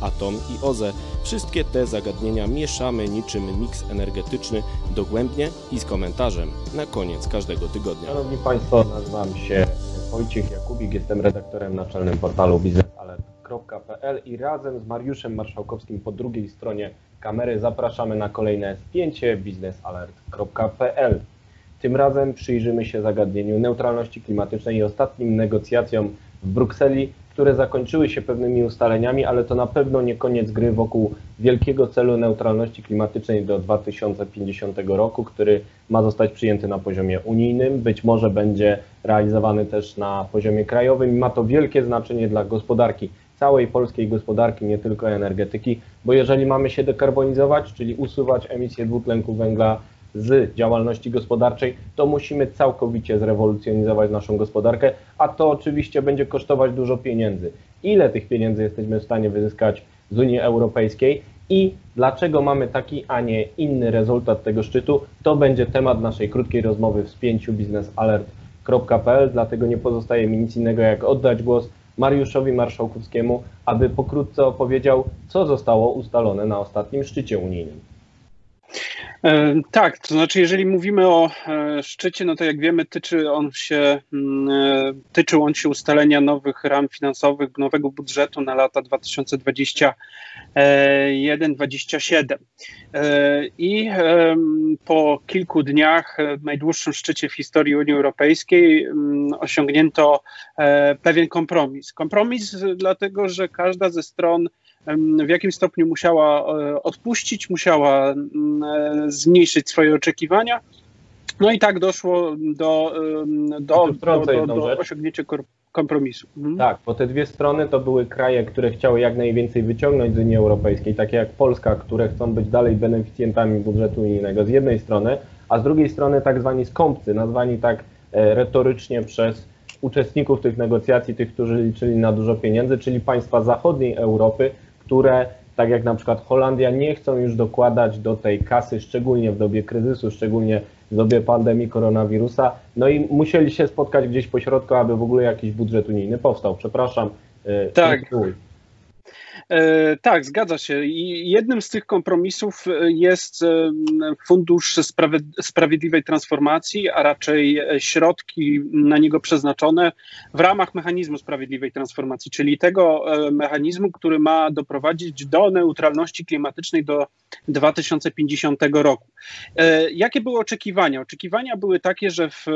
atom i OZE wszystkie te zagadnienia mieszamy niczym miks energetyczny dogłębnie i z komentarzem na koniec każdego tygodnia. Szanowni Państwo, nazywam się Wojciech Jakubik, jestem redaktorem naczelnym portalu biznesalert.pl i razem z Mariuszem Marszałkowskim po drugiej stronie kamery zapraszamy na kolejne spięcie biznesalert.pl. Tym razem przyjrzymy się zagadnieniu neutralności klimatycznej i ostatnim negocjacjom w Brukseli, które zakończyły się pewnymi ustaleniami, ale to na pewno nie koniec gry wokół wielkiego celu neutralności klimatycznej do 2050 roku, który ma zostać przyjęty na poziomie unijnym, być może będzie realizowany też na poziomie krajowym ma to wielkie znaczenie dla gospodarki, całej polskiej gospodarki, nie tylko energetyki, bo jeżeli mamy się dekarbonizować, czyli usuwać emisję dwutlenku węgla z działalności gospodarczej, to musimy całkowicie zrewolucjonizować naszą gospodarkę, a to oczywiście będzie kosztować dużo pieniędzy. Ile tych pieniędzy jesteśmy w stanie wyzyskać z Unii Europejskiej i dlaczego mamy taki, a nie inny rezultat tego szczytu, to będzie temat naszej krótkiej rozmowy w spięciu biznesalert.pl, dlatego nie pozostaje mi nic innego jak oddać głos Mariuszowi Marszałkowskiemu, aby pokrótce opowiedział, co zostało ustalone na ostatnim szczycie unijnym. E, tak, to znaczy, jeżeli mówimy o e, szczycie, no to jak wiemy, tyczy on się, mm, e, tyczył on się ustalenia nowych ram finansowych, nowego budżetu na lata 2021-2027. I po kilku dniach, najdłuższym szczycie w historii Unii Europejskiej, mm, osiągnięto pewien kompromis. Kompromis dlatego, że każda ze stron w jakim stopniu musiała e, odpuścić, musiała e, zmniejszyć swoje oczekiwania. No i tak doszło do, do, do, do, do osiągnięcia kompromisu. Mhm. Tak, bo te dwie strony to były kraje, które chciały jak najwięcej wyciągnąć z Unii Europejskiej, takie jak Polska, które chcą być dalej beneficjentami budżetu unijnego z jednej strony, a z drugiej strony tak zwani skąpcy, nazwani tak e, retorycznie przez uczestników tych negocjacji, tych, którzy liczyli na dużo pieniędzy, czyli państwa zachodniej Europy, które, tak jak na przykład Holandia, nie chcą już dokładać do tej kasy, szczególnie w dobie kryzysu, szczególnie w dobie pandemii koronawirusa. No i musieli się spotkać gdzieś pośrodku, aby w ogóle jakiś budżet unijny powstał. Przepraszam. E, tak. E, tak, zgadza się. I jednym z tych kompromisów e, jest e, Fundusz Sprawiedliwej Transformacji, a raczej środki na niego przeznaczone w ramach mechanizmu sprawiedliwej transformacji, czyli tego mechanizmu, który ma doprowadzić do neutralności klimatycznej do 2050 roku. Jakie były oczekiwania? Oczekiwania były takie, że w,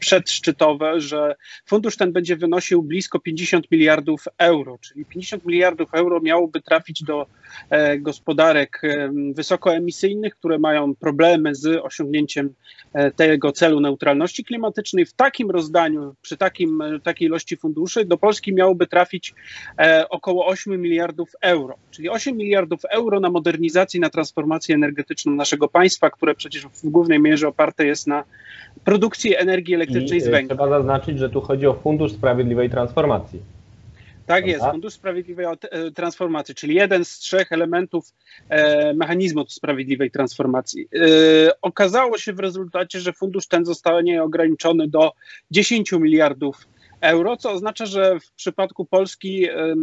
przedszczytowe, że fundusz ten będzie wynosił blisko 50 miliardów euro, czyli 50 miliardów miliardów euro miałoby trafić do e, gospodarek e, wysokoemisyjnych, które mają problemy z osiągnięciem e, tego celu neutralności klimatycznej. W takim rozdaniu, przy takim, takiej ilości funduszy do Polski miałoby trafić około 8 miliardów euro, czyli 8 miliardów euro na modernizację, na transformację energetyczną naszego państwa, które przecież w głównej mierze oparte jest na produkcji energii elektrycznej I z węgla. Trzeba zaznaczyć, że tu chodzi o Fundusz Sprawiedliwej Transformacji. Tak jest, Fundusz Sprawiedliwej e, Transformacji, czyli jeden z trzech elementów e, mechanizmu sprawiedliwej transformacji. E, okazało się w rezultacie, że fundusz ten zostanie ograniczony do 10 miliardów euro, co oznacza, że w przypadku Polski e,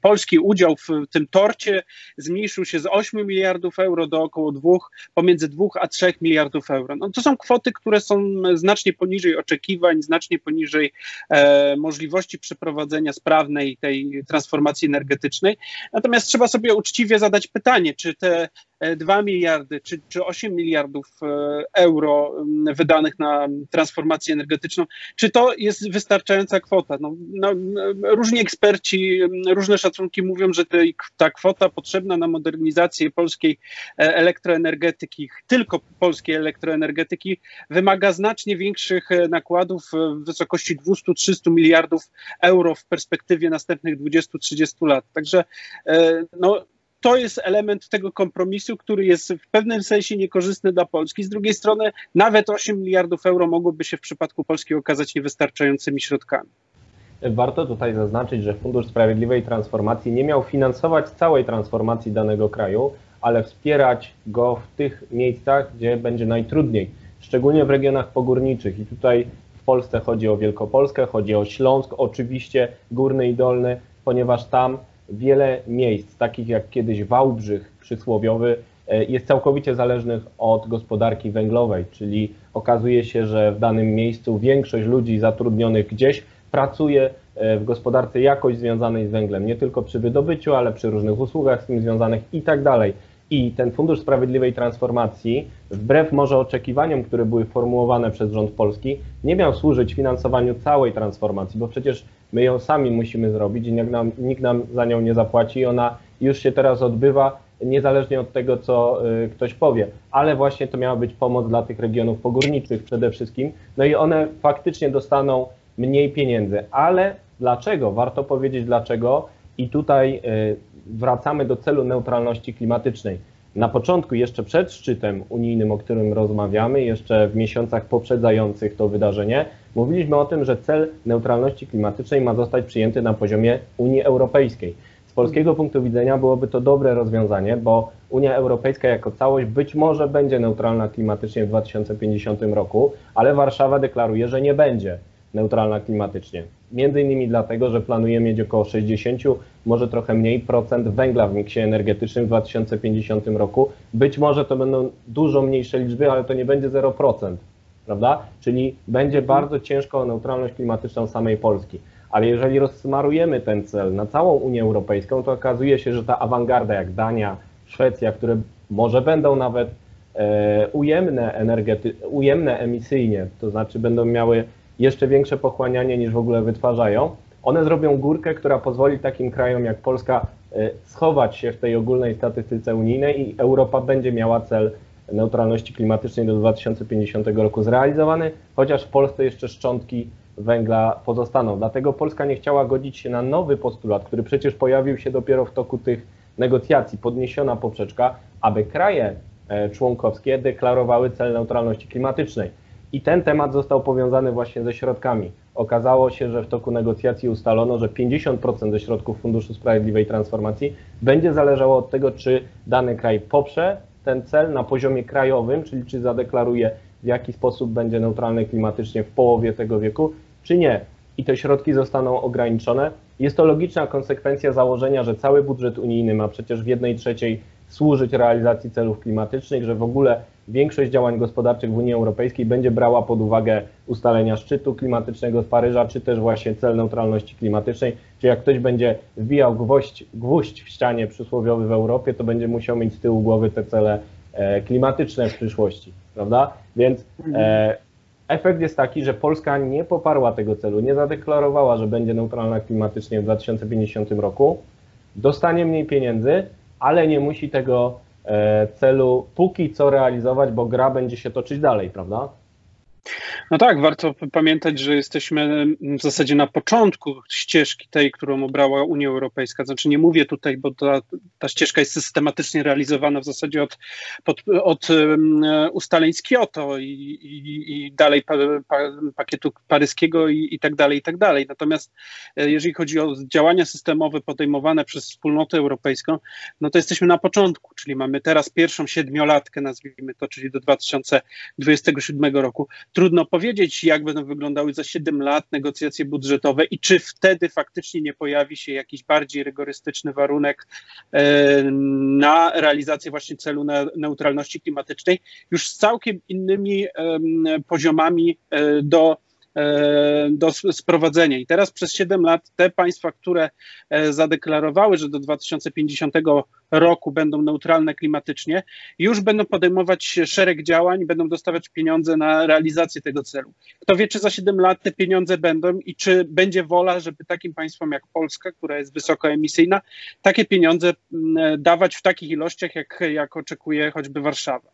polski udział w tym torcie zmniejszył się z 8 miliardów euro do około 2, pomiędzy 2 a 3 miliardów euro. No, to są kwoty, które są znacznie poniżej oczekiwań, znacznie poniżej e, możliwości przeprowadzenia sprawnej tej transformacji energetycznej. Natomiast trzeba sobie uczciwie zadać pytanie, czy te 2 miliardy czy, czy 8 miliardów e, euro wydanych na transformację energetyczną, czy to jest wystarczająca kwota? No, no, różni eksperci, różne szacunki mówią, że ta kwota potrzebna na modernizację polskiej e, elektroenergetyki, tylko polskiej elektroenergetyki, wymaga znacznie większych e, nakładów w wysokości 200-300 miliardów euro w perspektywie następnych 20-30 lat. Także no, to jest element tego kompromisu, który jest w pewnym sensie niekorzystny dla Polski. Z drugiej strony nawet 8 miliardów euro mogłoby się w przypadku Polski okazać niewystarczającymi środkami. Warto tutaj zaznaczyć, że Fundusz Sprawiedliwej Transformacji nie miał finansować całej transformacji danego kraju, ale wspierać go w tych miejscach, gdzie będzie najtrudniej, szczególnie w regionach pogórniczych. I tutaj w Polsce chodzi o Wielkopolskę, chodzi o Śląsk, oczywiście Górny i Dolny, ponieważ tam wiele miejsc, takich jak kiedyś Wałbrzych przysłowiowy, e, jest całkowicie zależnych od gospodarki węglowej, czyli okazuje się, że w danym miejscu większość ludzi zatrudnionych gdzieś pracuje e, w gospodarce jakoś związanej z węglem, nie tylko przy wydobyciu, ale przy różnych usługach z tym związanych i tak dalej. I ten Fundusz Sprawiedliwej Transformacji, wbrew może oczekiwaniom, które były formułowane przez rząd polski, nie miał służyć finansowaniu całej transformacji, bo przecież my ją sami musimy zrobić i nikt nam, nikt nam za nią nie zapłaci i ona już się teraz odbywa, niezależnie od tego, co y, ktoś powie. Ale właśnie to miała być pomoc dla tych regionów pogórniczych przede wszystkim. No i one faktycznie dostaną mniej pieniędzy. Ale dlaczego? Warto powiedzieć dlaczego. I tutaj y, wracamy do celu neutralności klimatycznej. Na początku, jeszcze przed szczytem unijnym, o którym rozmawiamy, jeszcze w miesiącach poprzedzających to wydarzenie, mówiliśmy o tym, że cel neutralności klimatycznej ma zostać przyjęty na poziomie Unii Europejskiej. Z polskiego punktu widzenia byłoby to dobre rozwiązanie, bo Unia Europejska jako całość być może będzie neutralna klimatycznie w 2050 roku, ale Warszawa deklaruje, że nie będzie neutralna klimatycznie. Między innymi dlatego, że planujemy mieć około 60, może trochę mniej procent węgla w miksie energetycznym w 2050 roku. Być może to będą dużo mniejsze liczby, ale to nie będzie 0%, prawda? Czyli będzie bardzo ciężko o neutralność klimatyczną samej Polski. Ale jeżeli rozsmarujemy ten cel na całą Unię Europejską, to okazuje się, że ta awangarda jak Dania, Szwecja, które może będą nawet e, ujemne, ujemne emisyjnie, to znaczy będą miały jeszcze większe pochłanianie niż w ogóle wytwarzają. One zrobią górkę, która pozwoli takim krajom jak Polska e, schować się w tej ogólnej statystyce unijnej i Europa będzie miała cel neutralności klimatycznej do 2050 roku zrealizowany, chociaż w Polsce jeszcze szczątki węgla pozostaną. Dlatego Polska nie chciała godzić się na nowy postulat, który przecież pojawił się dopiero w toku tych negocjacji, podniesiona poprzeczka, aby kraje e, członkowskie deklarowały cel neutralności klimatycznej. I ten temat został powiązany właśnie ze środkami. Okazało się, że w toku negocjacji ustalono, że 50% ze środków Funduszu Sprawiedliwej Transformacji będzie zależało od tego, czy dany kraj poprze ten cel na poziomie krajowym, czyli czy zadeklaruje, w jaki sposób będzie neutralny klimatycznie w połowie tego wieku, czy nie. I te środki zostaną ograniczone. Jest to logiczna konsekwencja założenia, że cały budżet unijny ma przecież w jednej trzeciej służyć realizacji celów klimatycznych, że w ogóle większość działań gospodarczych w Unii Europejskiej będzie brała pod uwagę ustalenia szczytu klimatycznego z Paryża, czy też właśnie cel neutralności klimatycznej. Czy jak ktoś będzie wbijał gwóźdź, gwóźdź w ścianie przysłowiowy w Europie, to będzie musiał mieć z tyłu głowy te cele e, klimatyczne w przyszłości, prawda? Więc e, efekt jest taki, że Polska nie poparła tego celu, nie zadeklarowała, że będzie neutralna klimatycznie w 2050 roku, dostanie mniej pieniędzy, ale nie musi tego e, celu póki co realizować, bo gra będzie się toczyć dalej, prawda? No tak, warto pamiętać, że jesteśmy w zasadzie na początku ścieżki tej, którą obrała Unia Europejska. Znaczy nie mówię tutaj, bo ta, ta ścieżka jest systematycznie realizowana w zasadzie od, pod, od ustaleń z Kyoto i, i, i dalej pa, pa, pakietu paryskiego i, i tak dalej, i tak dalej. Natomiast e, jeżeli chodzi o działania systemowe podejmowane przez wspólnotę europejską, no to jesteśmy na początku, czyli mamy teraz pierwszą siedmiolatkę, nazwijmy to, czyli do 2027 roku. Trudno powiedzieć, jak będą wyglądały za 7 lat negocjacje budżetowe i czy wtedy faktycznie nie pojawi się jakiś bardziej rygorystyczny warunek e, na realizację właśnie celu neutralności klimatycznej, już z całkiem innymi poziomami e, do do sprowadzenia. I teraz przez 7 lat te państwa, które e, zadeklarowały, że do 2050 roku będą neutralne klimatycznie, już będą podejmować szereg działań, będą dostawać pieniądze na realizację tego celu. Kto wie, czy za 7 lat te pieniądze będą i czy będzie wola, żeby takim państwom jak Polska, która jest wysokoemisyjna, takie pieniądze dawać w takich ilościach, jak, jak oczekuje choćby Warszawa.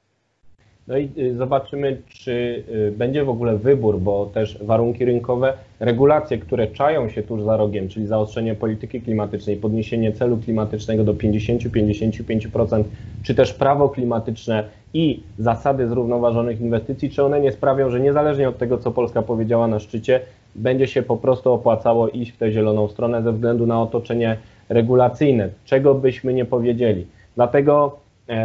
No i y, zobaczymy, czy y, będzie w ogóle wybór, bo też warunki rynkowe, regulacje, które czają się tuż za rogiem, czyli zaostrzenie polityki klimatycznej, podniesienie celu klimatycznego do 50-55%, czy też prawo klimatyczne i zasady zrównoważonych inwestycji, czy one nie sprawią, że niezależnie od tego, co Polska powiedziała na szczycie, będzie się po prostu opłacało iść w tę zieloną stronę ze względu na otoczenie regulacyjne, czego byśmy nie powiedzieli. Dlatego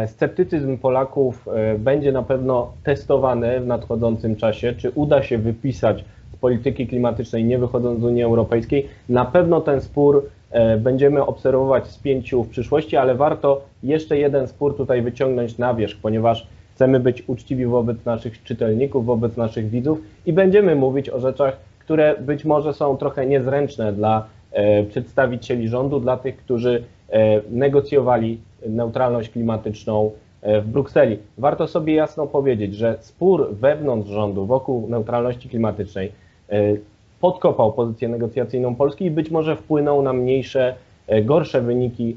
sceptycyzm Polaków e, będzie na pewno testowany w nadchodzącym czasie, czy uda się wypisać z polityki klimatycznej nie wychodząc z Unii Europejskiej. Na pewno ten spór e, będziemy obserwować w spięciu w przyszłości, ale warto jeszcze jeden spór tutaj wyciągnąć na wierzch, ponieważ chcemy być uczciwi wobec naszych czytelników, wobec naszych widzów i będziemy mówić o rzeczach, które być może są trochę niezręczne dla e, przedstawicieli rządu, dla tych, którzy e, negocjowali neutralność klimatyczną e, w Brukseli. Warto sobie jasno powiedzieć, że spór wewnątrz rządu wokół neutralności klimatycznej podkopał pozycję negocjacyjną Polski i być może wpłynął na mniejsze, gorsze wyniki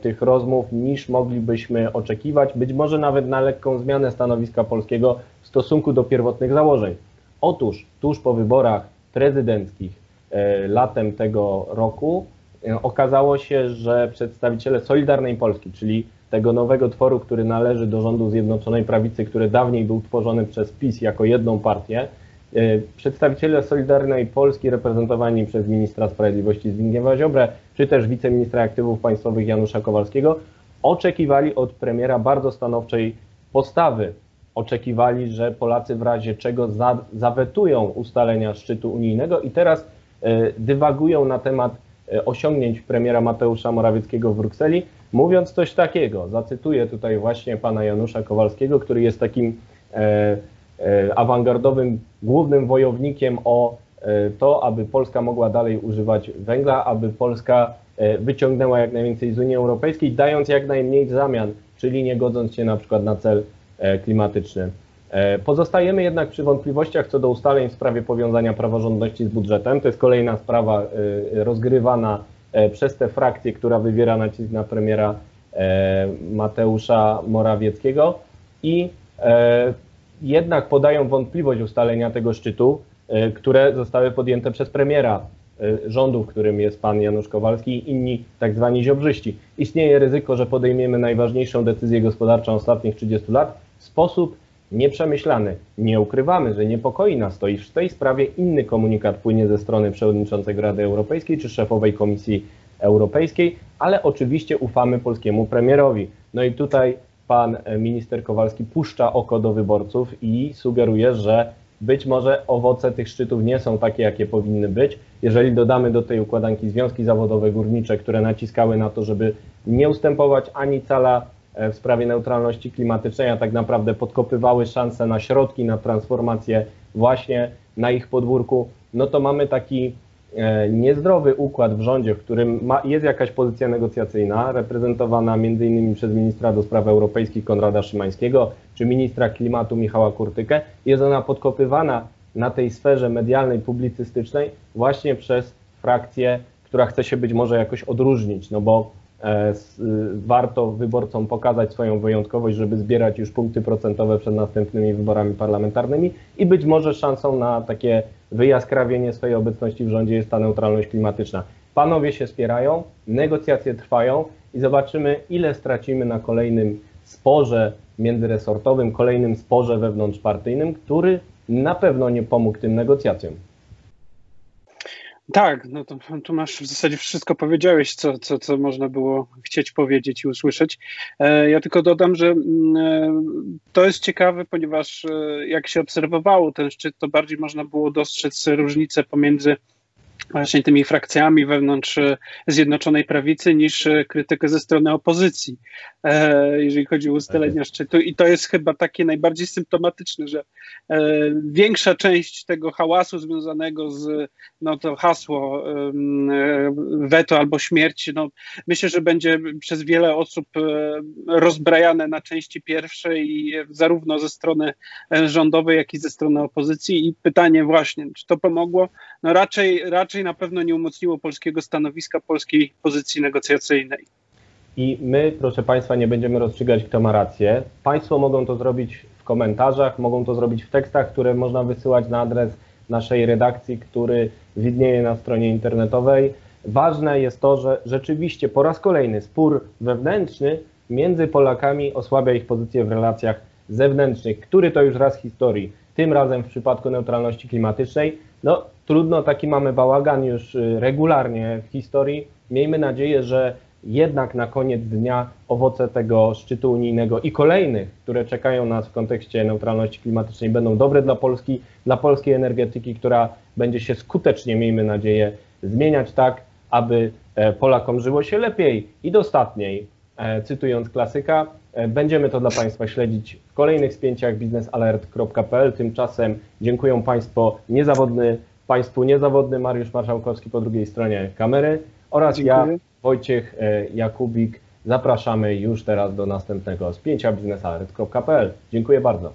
tych rozmów niż moglibyśmy oczekiwać, być może nawet na lekką zmianę stanowiska polskiego w stosunku do pierwotnych założeń. Otóż tuż po wyborach prezydenckich e, latem tego roku e, okazało się, że przedstawiciele Solidarnej Polski, czyli tego nowego tworu, który należy do rządu Zjednoczonej Prawicy, który dawniej był tworzony przez PiS jako jedną partię, e, przedstawiciele Solidarnej Polski reprezentowani przez ministra sprawiedliwości Zbigniewa Ziobrę, czy też wiceministra aktywów państwowych Janusza Kowalskiego, oczekiwali od premiera bardzo stanowczej postawy. Oczekiwali, że Polacy w razie czego za, zawetują ustalenia szczytu unijnego i teraz e, dywagują na temat osiągnięć premiera Mateusza Morawieckiego w Brukseli, mówiąc coś takiego. Zacytuję tutaj właśnie pana Janusza Kowalskiego, który jest takim e, awangardowym, głównym wojownikiem o to, aby Polska mogła dalej używać węgla, aby Polska wyciągnęła jak najwięcej z Unii Europejskiej, dając jak najmniej w zamian, czyli nie godząc się na przykład na cel E, klimatyczny. E, pozostajemy jednak przy wątpliwościach co do ustaleń w sprawie powiązania praworządności z budżetem. To jest kolejna sprawa e, rozgrywana przez tę frakcję, która wywiera nacisk na premiera Mateusza Morawieckiego i jednak podają wątpliwość ustalenia tego szczytu, które zostały podjęte przez premiera rządu, w którym jest pan Janusz Kowalski i inni tak zwani ziobrzyści. Istnieje ryzyko, że podejmiemy najważniejszą decyzję gospodarczą ostatnich 30 lat w sposób nieprzemyślany. Nie ukrywamy, że niepokoi nas to, iż w tej sprawie inny komunikat płynie ze strony przewodniczącego Rady Europejskiej czy szefowej Komisji Europejskiej, ale oczywiście ufamy polskiemu premierowi. No i tutaj pan minister Kowalski puszcza oko do wyborców i sugeruje, że być może owoce tych szczytów nie są takie, jakie powinny być. Jeżeli dodamy do tej układanki związki zawodowe górnicze, które naciskały na to, żeby nie ustępować ani cala E, w sprawie neutralności klimatycznej, a tak naprawdę podkopywały szanse na środki, na transformację właśnie na ich podwórku, no to mamy taki e, niezdrowy układ w rządzie, w którym ma, jest jakaś pozycja negocjacyjna, reprezentowana m.in. przez ministra do spraw europejskich Konrada Szymańskiego, czy ministra klimatu Michała Kurtykę. Jest ona podkopywana na tej sferze medialnej, publicystycznej właśnie przez frakcję, która chce się być może jakoś odróżnić, no bo E, warto wyborcom pokazać swoją wyjątkowość, żeby zbierać już punkty procentowe przed następnymi wyborami parlamentarnymi i być może szansą na takie wyjaskrawienie swojej obecności w rządzie jest ta neutralność klimatyczna. Panowie się spierają, negocjacje trwają i zobaczymy, ile stracimy na kolejnym sporze międzyresortowym, kolejnym sporze wewnątrzpartyjnym, który na pewno nie pomógł tym negocjacjom. Tak, no to tu masz w zasadzie wszystko powiedziałeś, co, co, co można było chcieć powiedzieć i usłyszeć. E, ja tylko dodam, że mm, e, to jest ciekawe, ponieważ e, jak się obserwowało ten szczyt, to bardziej można było dostrzec różnicę pomiędzy właśnie tymi frakcjami wewnątrz e, Zjednoczonej Prawicy niż e, krytykę ze strony opozycji, e, jeżeli chodzi o ustalenia tak szczytu. I to jest chyba takie najbardziej symptomatyczne, że większa część tego hałasu związanego z no, to hasło weto albo śmierć, no, myślę, że będzie przez wiele osób rozbrajane na części pierwsze i zarówno ze strony rządowej, jak i ze strony opozycji. I pytanie właśnie, czy to pomogło? No raczej, raczej raczej na pewno nie umocniło polskiego stanowiska, polskiej pozycji negocjacyjnej. i my, proszę Państwa, nie będziemy rozstrzygać, kto ma rację. Państwo mogą to zrobić w komentarzach, mogą to zrobić w tekstach, które można wysyłać na adres naszej redakcji, który widnieje na stronie internetowej. Ważne jest to, że rzeczywiście po raz kolejny spór wewnętrzny między Polakami osłabia ich pozycję w relacjach zewnętrznych, który to już raz w historii, tym razem w przypadku neutralności klimatycznej. No trudno, taki mamy bałagan już y, regularnie w historii. Miejmy nadzieję, że jednak na koniec dnia owoce tego szczytu unijnego i kolejnych, które czekają nas w kontekście neutralności klimatycznej, będą dobre dla Polski, dla polskiej energetyki, która będzie się skutecznie, miejmy nadzieję, zmieniać tak, aby e, Polakom żyło się lepiej i dostatniej. E, cytując klasyka, e, będziemy to dla Państwa śledzić w kolejnych spięciach biznesalert.pl. Tymczasem dziękuję Państwu niezawodny, Państwu niezawodny Mariusz Marszałkowski po drugiej stronie kamery oraz Dziękuję. ja, Wojciech Jakubik. Zapraszamy już teraz do następnego spięcia biznesalert.pl. Dziękuję bardzo.